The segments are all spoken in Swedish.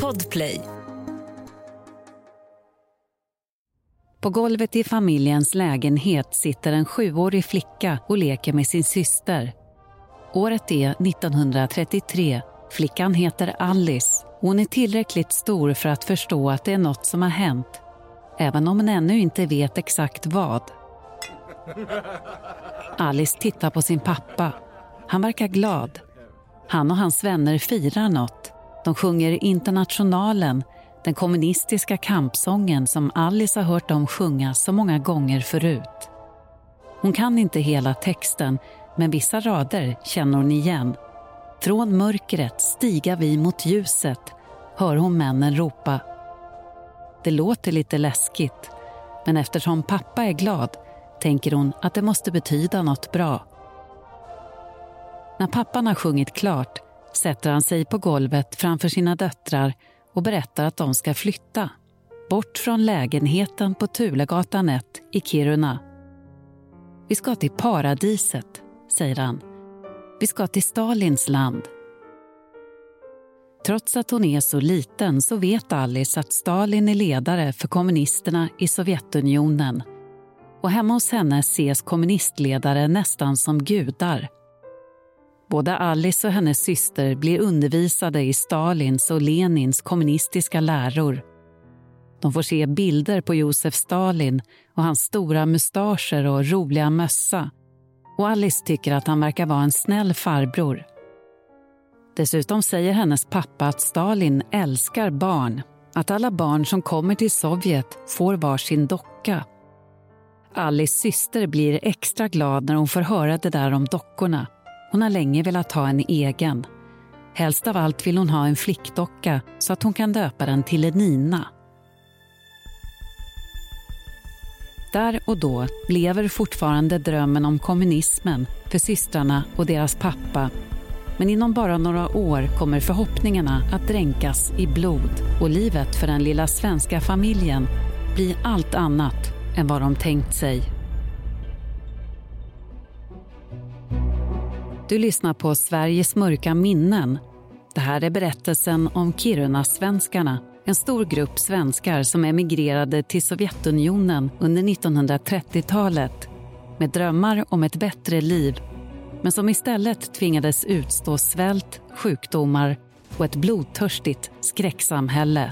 Podplay. På golvet i familjens lägenhet sitter en sjuårig flicka och leker med sin syster. Året är 1933. Flickan heter Alice. Hon är tillräckligt stor för att förstå att det är något som har hänt, även om hon ännu inte vet exakt vad. Alice tittar på sin pappa. Han verkar glad. Han och hans vänner firar något. De sjunger Internationalen, den kommunistiska kampsången som Alice har hört dem sjunga så många gånger förut. Hon kan inte hela texten, men vissa rader känner hon igen. Från mörkret stiga vi mot ljuset, hör hon männen ropa. Det låter lite läskigt, men eftersom pappa är glad tänker hon att det måste betyda något bra. När pappan har sjungit klart sätter han sig på golvet framför sina döttrar och berättar att de ska flytta. Bort från lägenheten på Tulegatan 1 i Kiruna. Vi ska till paradiset, säger han. Vi ska till Stalins land. Trots att hon är så liten så vet Alice att Stalin är ledare för kommunisterna i Sovjetunionen. Och hemma hos henne ses kommunistledare nästan som gudar. Både Alice och hennes syster blir undervisade i Stalins och Lenins kommunistiska läror. De får se bilder på Josef Stalin och hans stora mustascher och roliga mössa. Och Alice tycker att han verkar vara en snäll farbror. Dessutom säger hennes pappa att Stalin älskar barn. Att alla barn som kommer till Sovjet får var sin docka. Alice syster blir extra glad när hon får höra det där om dockorna hon har länge velat ha en egen. Helst av allt vill hon ha en flickdocka så att hon kan döpa den till Nina. Där och då lever fortfarande drömmen om kommunismen för systrarna och deras pappa. Men inom bara några år kommer förhoppningarna att dränkas i blod och livet för den lilla svenska familjen blir allt annat än vad de tänkt sig. Du lyssnar på Sveriges mörka minnen. Det här är berättelsen om Kiruna-svenskarna. En stor grupp svenskar som emigrerade till Sovjetunionen under 1930-talet med drömmar om ett bättre liv men som istället tvingades utstå svält, sjukdomar och ett blodtörstigt skräcksamhälle.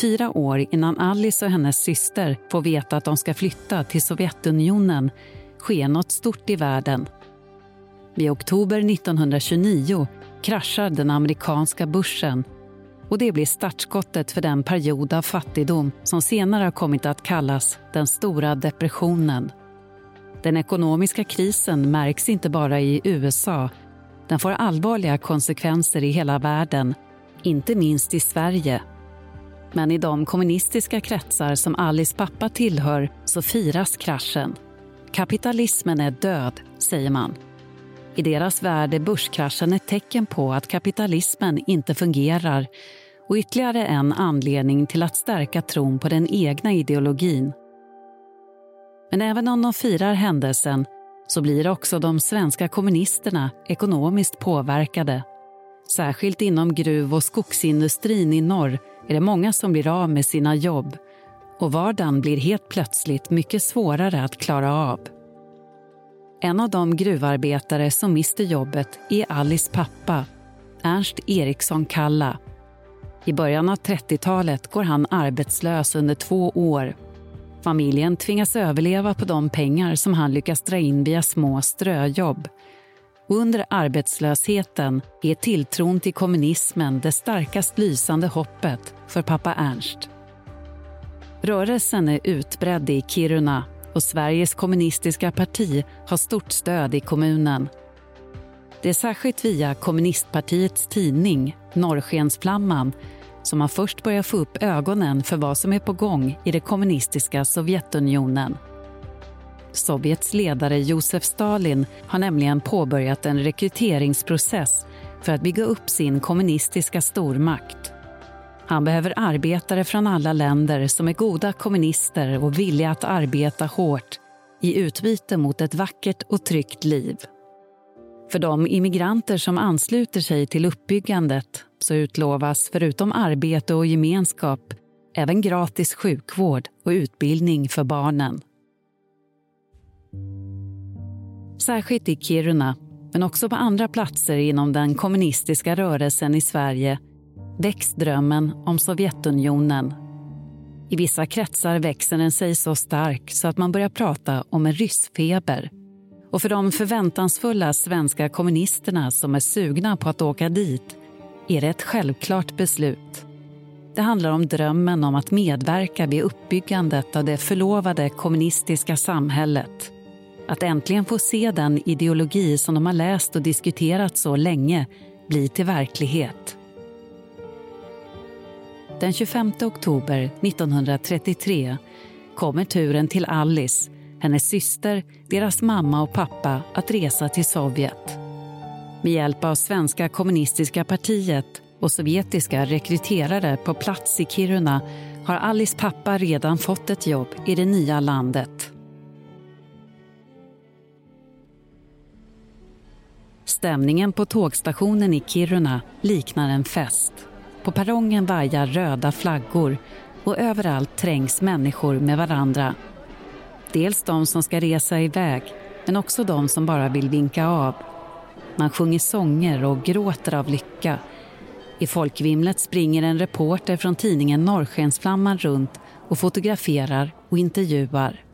Fyra år innan Alice och hennes syster får veta att de ska flytta till Sovjetunionen sker något stort i världen. I oktober 1929 kraschar den amerikanska börsen och det blir startskottet för den period av fattigdom som senare har kommit att kallas den stora depressionen. Den ekonomiska krisen märks inte bara i USA. Den får allvarliga konsekvenser i hela världen, inte minst i Sverige men i de kommunistiska kretsar som Alice pappa tillhör så firas kraschen. Kapitalismen är död, säger man. I deras värld är börskraschen ett tecken på att kapitalismen inte fungerar och ytterligare en anledning till att stärka tron på den egna ideologin. Men även om de firar händelsen så blir också de svenska kommunisterna ekonomiskt påverkade. Särskilt inom gruv och skogsindustrin i norr är det många som blir av med sina jobb och vardagen blir helt plötsligt mycket svårare att klara av. En av de gruvarbetare som mister jobbet är Alice pappa, Ernst Eriksson Kalla. I början av 30-talet går han arbetslös under två år. Familjen tvingas överleva på de pengar som han lyckas dra in via små ströjobb och under arbetslösheten är tilltron till kommunismen det starkast lysande hoppet för pappa Ernst. Rörelsen är utbredd i Kiruna och Sveriges kommunistiska parti har stort stöd i kommunen. Det är särskilt via kommunistpartiets tidning Norrskensflamman som man först börjar få upp ögonen för vad som är på gång i det kommunistiska Sovjetunionen. Sovjets ledare Josef Stalin har nämligen påbörjat en rekryteringsprocess för att bygga upp sin kommunistiska stormakt. Han behöver arbetare från alla länder som är goda kommunister och villiga att arbeta hårt i utbyte mot ett vackert och tryggt liv. För de immigranter som ansluter sig till uppbyggandet så utlovas förutom arbete och gemenskap även gratis sjukvård och utbildning för barnen. Särskilt i Kiruna, men också på andra platser inom den kommunistiska rörelsen i Sverige väcks drömmen om Sovjetunionen. I vissa kretsar växer den sig så stark så att man börjar prata om en ryssfeber. Och för de förväntansfulla svenska kommunisterna som är sugna på att åka dit är det ett självklart beslut. Det handlar om drömmen om att medverka vid uppbyggandet av det förlovade kommunistiska samhället. Att äntligen få se den ideologi som de har läst och diskuterat så länge bli till verklighet. Den 25 oktober 1933 kommer turen till Alice, hennes syster, deras mamma och pappa att resa till Sovjet. Med hjälp av Svenska kommunistiska partiet och sovjetiska rekryterare på plats i Kiruna har Alice pappa redan fått ett jobb i det nya landet. Stämningen på tågstationen i Kiruna liknar en fest. På perrongen vajar röda flaggor och överallt trängs människor med varandra. Dels de som ska resa iväg, men också de som bara vill vinka av. Man sjunger sånger och gråter av lycka. I folkvimlet springer en reporter från tidningen Norrskensflamman runt och fotograferar och intervjuar.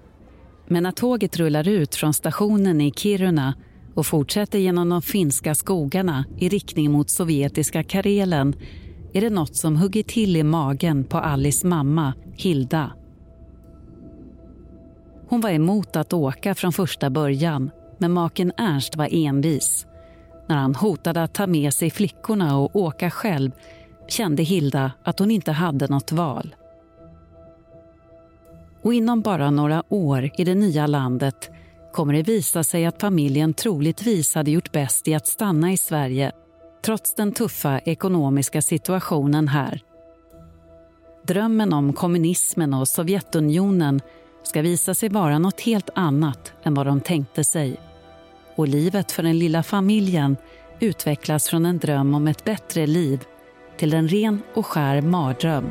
Men när tåget rullar ut från stationen i Kiruna och fortsätter genom de finska skogarna i riktning mot sovjetiska Karelen är det något som hugger till i magen på Alice mamma, Hilda. Hon var emot att åka från första början men maken Ernst var envis. När han hotade att ta med sig flickorna och åka själv kände Hilda att hon inte hade något val. Och inom bara några år i det nya landet kommer det visa sig att familjen troligtvis hade gjort bäst i att stanna i Sverige trots den tuffa ekonomiska situationen här. Drömmen om kommunismen och Sovjetunionen ska visa sig vara något helt annat än vad de tänkte sig. Och livet för den lilla familjen utvecklas från en dröm om ett bättre liv till en ren och skär mardröm.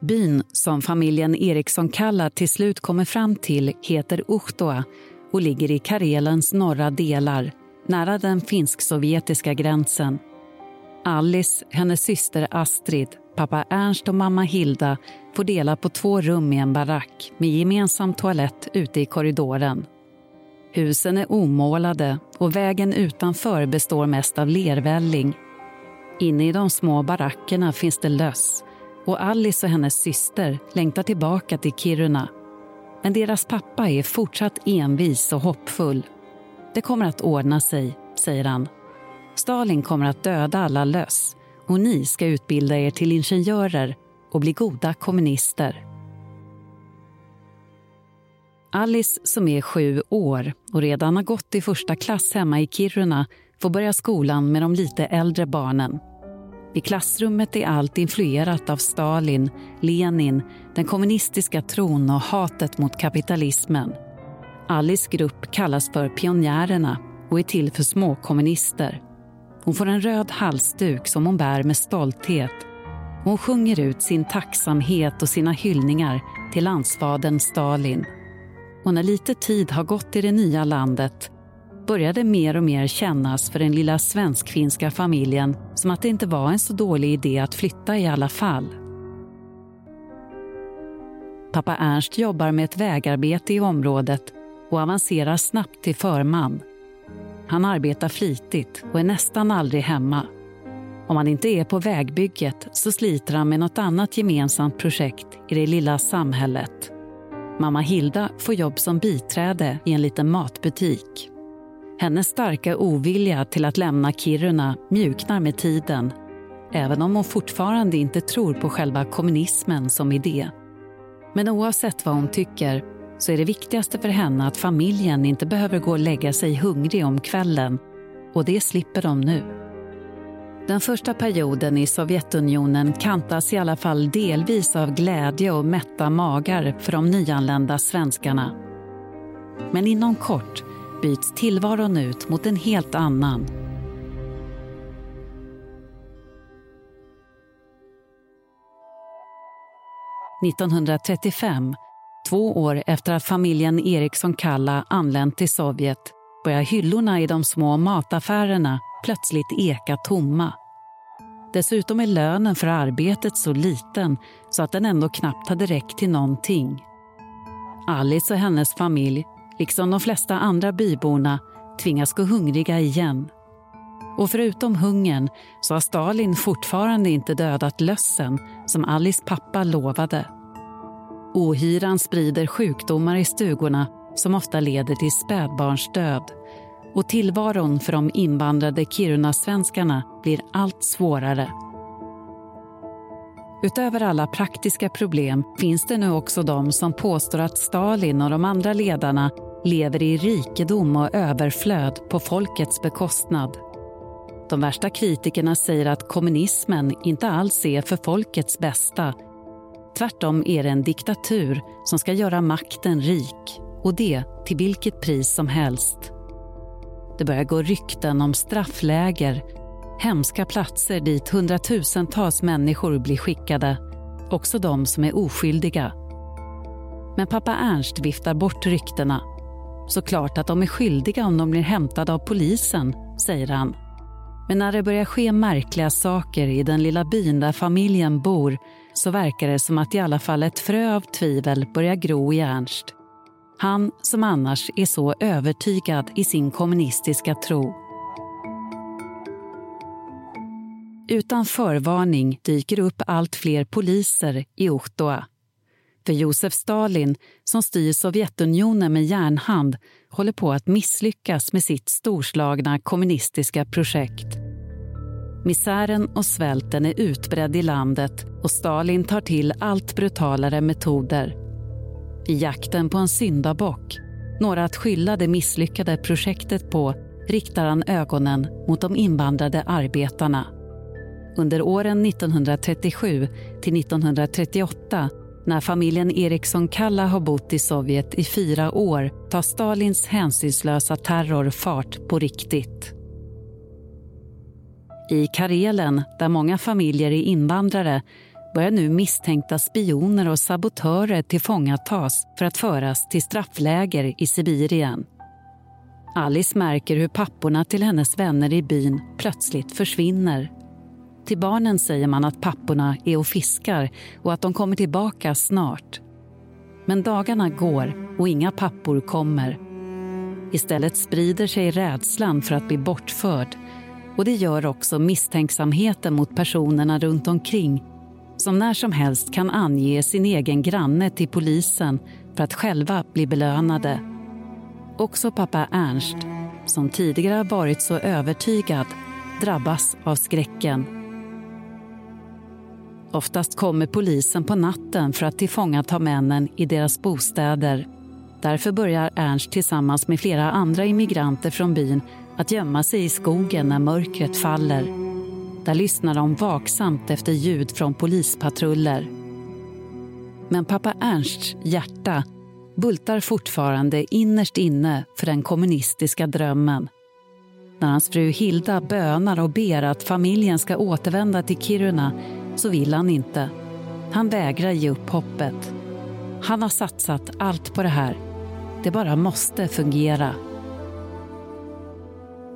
Byn som familjen Eriksson Kalla till slut kommer fram till heter Uhtoa och ligger i Karelens norra delar, nära den finsk-sovjetiska gränsen. Alice, hennes syster Astrid, pappa Ernst och mamma Hilda får dela på två rum i en barack med gemensam toalett ute i korridoren. Husen är omålade och vägen utanför består mest av lervälling. Inne i de små barackerna finns det löss och Alice och hennes syster längtar tillbaka till Kiruna. Men deras pappa är fortsatt envis och hoppfull. Det kommer att ordna sig, säger han. Stalin kommer att döda alla löss och ni ska utbilda er till ingenjörer och bli goda kommunister. Alice, som är sju år och redan har gått i första klass hemma i Kiruna får börja skolan med de lite äldre barnen. I klassrummet är allt influerat av Stalin, Lenin, den kommunistiska tron och hatet mot kapitalismen. Alice grupp kallas för Pionjärerna och är till för småkommunister. Hon får en röd halsduk som hon bär med stolthet. Hon sjunger ut sin tacksamhet och sina hyllningar till landsfadern Stalin. Och när lite tid har gått i det nya landet började mer och mer kännas för den lilla svensk-finska familjen som att det inte var en så dålig idé att flytta i alla fall. Pappa Ernst jobbar med ett vägarbete i området och avancerar snabbt till förman. Han arbetar flitigt och är nästan aldrig hemma. Om han inte är på vägbygget så sliter han med något annat gemensamt projekt i det lilla samhället. Mamma Hilda får jobb som biträde i en liten matbutik. Hennes starka ovilja till att lämna Kiruna mjuknar med tiden även om hon fortfarande inte tror på själva kommunismen som idé. Men oavsett vad hon tycker så är det viktigaste för henne att familjen inte behöver gå och lägga sig hungrig om kvällen och det slipper de nu. Den första perioden i Sovjetunionen kantas i alla fall delvis av glädje och mätta magar för de nyanlända svenskarna. Men inom kort byts tillvaron ut mot en helt annan. –1935, två år efter att familjen Eriksson Kalla anlänt till Sovjet börjar hyllorna i de små mataffärerna plötsligt eka tomma. Dessutom är lönen för arbetet så liten så att den ändå knappt hade räckt till någonting. Alice och hennes familj, liksom de flesta andra byborna, tvingas gå hungriga igen. Och förutom hungern så har Stalin fortfarande inte dödat lössen som Alice pappa lovade. Ohyran sprider sjukdomar i stugorna som ofta leder till spädbarnsdöd och tillvaron för de invandrade Kiruna-svenskarna blir allt svårare. Utöver alla praktiska problem finns det nu också de som påstår att Stalin och de andra ledarna lever i rikedom och överflöd på folkets bekostnad. De värsta kritikerna säger att kommunismen inte alls är för folkets bästa. Tvärtom är det en diktatur som ska göra makten rik och det till vilket pris som helst. Det börjar gå rykten om straffläger, hemska platser dit hundratusentals människor blir skickade, också de som är oskyldiga. Men pappa Ernst viftar bort ryktena. Såklart att de är skyldiga om de blir hämtade av polisen, säger han. Men när det börjar ske märkliga saker i den lilla byn där familjen bor så verkar det som att i alla fall ett frö av tvivel börjar gro i Ernst. Han som annars är så övertygad i sin kommunistiska tro. Utan förvarning dyker upp allt fler poliser i Ottawa. För Josef Stalin, som styr Sovjetunionen med järnhand håller på att misslyckas med sitt storslagna kommunistiska projekt. Misären och svälten är utbredd i landet och Stalin tar till allt brutalare metoder i jakten på en syndabock, några att skylla det misslyckade projektet på, riktar han ögonen mot de invandrade arbetarna. Under åren 1937 till 1938 när familjen Eriksson Kalla har bott i Sovjet i fyra år tar Stalins hänsynslösa terror fart på riktigt. I Karelen, där många familjer är invandrare börjar nu misstänkta spioner och sabotörer tillfångatas för att föras till straffläger i Sibirien. Alice märker hur papporna till hennes vänner i byn plötsligt försvinner. Till barnen säger man att papporna är och fiskar och att de kommer tillbaka snart. Men dagarna går och inga pappor kommer. Istället sprider sig rädslan för att bli bortförd och det gör också misstänksamheten mot personerna runt omkring som när som helst kan ange sin egen granne till polisen för att själva bli belönade. Också pappa Ernst, som tidigare varit så övertygad, drabbas av skräcken. Oftast kommer polisen på natten för att tillfångata männen i deras bostäder. Därför börjar Ernst tillsammans med flera andra immigranter från byn att gömma sig i skogen när mörkret faller där lyssnar de vaksamt efter ljud från polispatruller. Men pappa Ernsts hjärta bultar fortfarande innerst inne för den kommunistiska drömmen. När hans fru Hilda bönar och ber att familjen ska återvända till Kiruna så vill han inte. Han vägrar ge upp hoppet. Han har satsat allt på det här. Det bara måste fungera.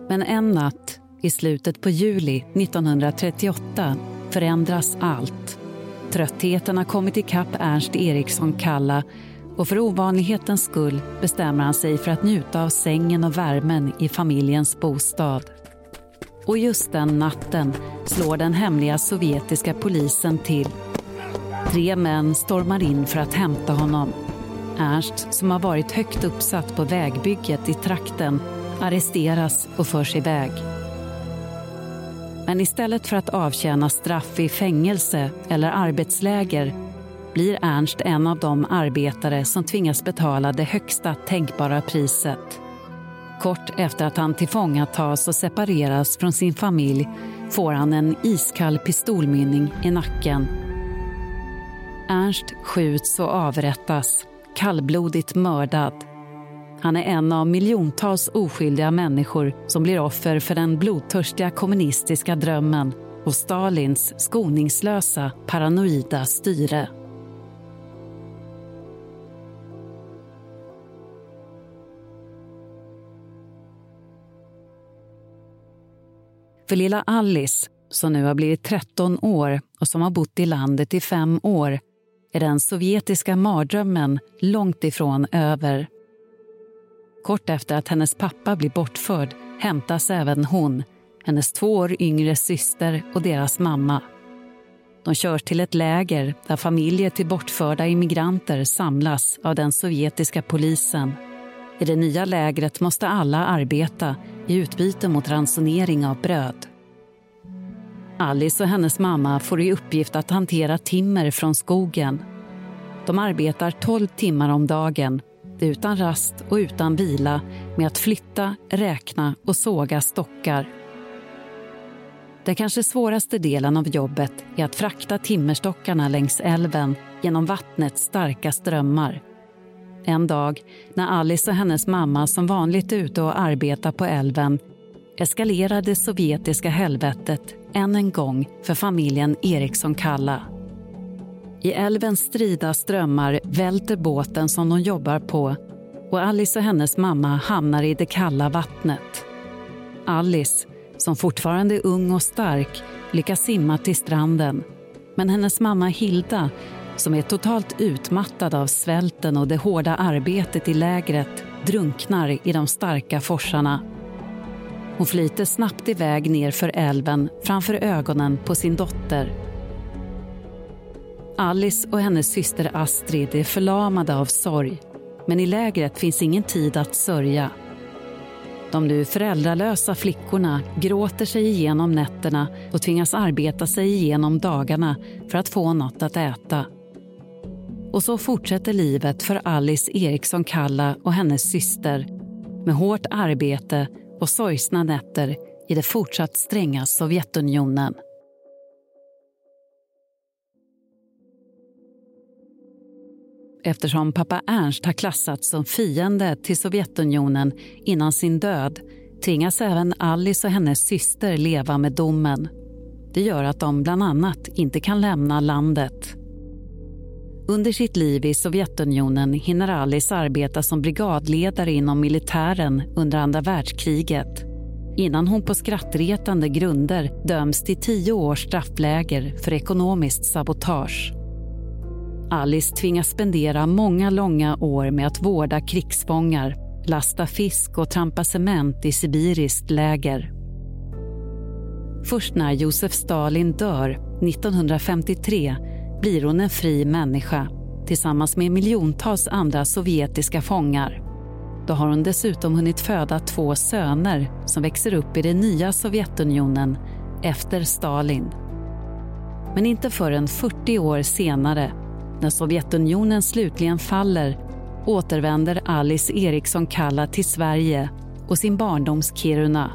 Men en natt i slutet på juli 1938 förändras allt. Tröttheten har kommit ikapp Ernst Eriksson Kalla och för ovanlighetens skull bestämmer han sig för att njuta av sängen och värmen i familjens bostad. Och just den natten slår den hemliga sovjetiska polisen till. Tre män stormar in för att hämta honom. Ernst, som har varit högt uppsatt på vägbygget i trakten, arresteras och förs iväg. Men istället för att avtjäna straff i fängelse eller arbetsläger blir Ernst en av de arbetare som tvingas betala det högsta tänkbara priset. Kort efter att han tillfångatas och separeras från sin familj får han en iskall pistolmynning i nacken. Ernst skjuts och avrättas, kallblodigt mördad. Han är en av miljontals oskyldiga människor som blir offer för den blodtörstiga kommunistiska drömmen och Stalins skoningslösa, paranoida styre. För lilla Alice, som nu har blivit 13 år och som har bott i landet i fem år är den sovjetiska mardrömmen långt ifrån över. Kort efter att hennes pappa blir bortförd hämtas även hon, hennes två år yngre syster och deras mamma. De körs till ett läger där familjer till bortförda immigranter samlas av den sovjetiska polisen. I det nya lägret måste alla arbeta i utbyte mot ransonering av bröd. Alice och hennes mamma får i uppgift att hantera timmer från skogen. De arbetar 12 timmar om dagen, utan rast och utan vila med att flytta, räkna och såga stockar. Den kanske svåraste delen av jobbet är att frakta timmerstockarna längs älven genom vattnets starka strömmar. En dag, när Alice och hennes mamma som vanligt är ute och arbetar på älven eskalerar det sovjetiska helvetet än en gång för familjen Eriksson Kalla. I älvens strida strömmar välter båten som de jobbar på och Alice och hennes mamma hamnar i det kalla vattnet. Alice, som fortfarande är ung och stark, lyckas simma till stranden. Men hennes mamma Hilda, som är totalt utmattad av svälten och det hårda arbetet i lägret, drunknar i de starka forsarna. Hon flyter snabbt iväg nerför älven framför ögonen på sin dotter. Alice och hennes syster Astrid är förlamade av sorg men i lägret finns ingen tid att sörja. De nu föräldralösa flickorna gråter sig igenom nätterna och tvingas arbeta sig igenom dagarna för att få något att äta. Och så fortsätter livet för Alice Eriksson Kalla och hennes syster med hårt arbete och sorgsna nätter i det fortsatt stränga Sovjetunionen. Eftersom pappa Ernst har klassats som fiende till Sovjetunionen innan sin död tvingas även Alice och hennes syster leva med domen. Det gör att de bland annat inte kan lämna landet. Under sitt liv i Sovjetunionen hinner Alice arbeta som brigadledare inom militären under andra världskriget innan hon på skrattretande grunder döms till tio års straffläger för ekonomiskt sabotage. Alice tvingas spendera många långa år med att vårda krigsfångar lasta fisk och trampa cement i sibiriskt läger. Först när Josef Stalin dör 1953 blir hon en fri människa tillsammans med miljontals andra sovjetiska fångar. Då har hon dessutom hunnit föda två söner som växer upp i det nya Sovjetunionen efter Stalin. Men inte förrän 40 år senare, när Sovjetunionen slutligen faller återvänder Alice Eriksson Kalla till Sverige och sin barndoms Kiruna.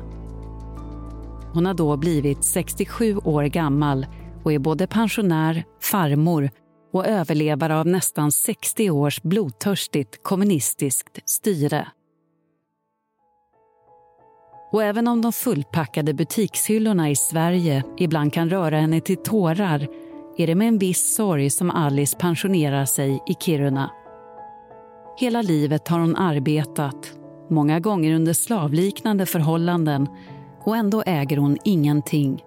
Hon har då blivit 67 år gammal och är både pensionär, farmor och överlevare av nästan 60 års blodtörstigt kommunistiskt styre. Och även om de fullpackade butikshyllorna i Sverige ibland kan röra henne till tårar är det med en viss sorg som Alice pensionerar sig i Kiruna. Hela livet har hon arbetat, många gånger under slavliknande förhållanden och ändå äger hon ingenting.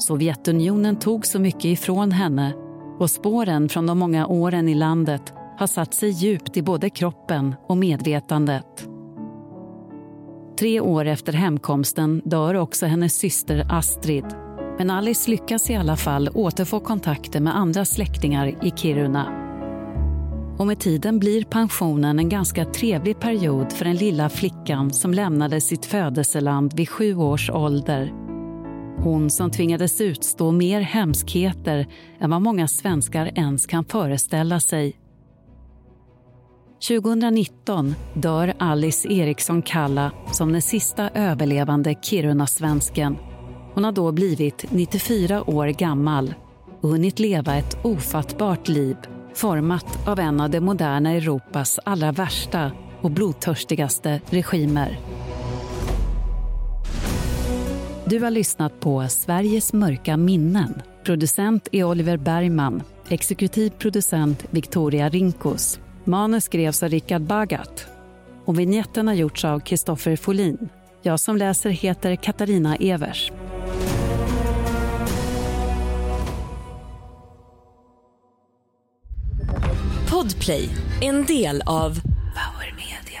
Sovjetunionen tog så mycket ifrån henne och spåren från de många åren i landet har satt sig djupt i både kroppen och medvetandet. Tre år efter hemkomsten dör också hennes syster Astrid. Men Alice lyckas i alla fall återfå kontakter med andra släktingar i Kiruna. Och med tiden blir pensionen en ganska trevlig period för den lilla flickan som lämnade sitt födelseland vid sju års ålder. Hon som tvingades utstå mer hemskheter än vad många svenskar ens kan föreställa sig. 2019 dör Alice Eriksson Kalla som den sista överlevande Kiruna-svensken. Hon har då blivit 94 år gammal och hunnit leva ett ofattbart liv format av en av det moderna Europas allra värsta och blodtörstigaste regimer. Du har lyssnat på Sveriges mörka minnen. Producent är Oliver Bergman. Exekutiv producent Victoria Rinkos. Manus skrevs av Richard Bagat. Och vignetten har gjorts av Kristoffer Folin. Jag som läser heter Katarina Evers. Podplay, en del av Power Media.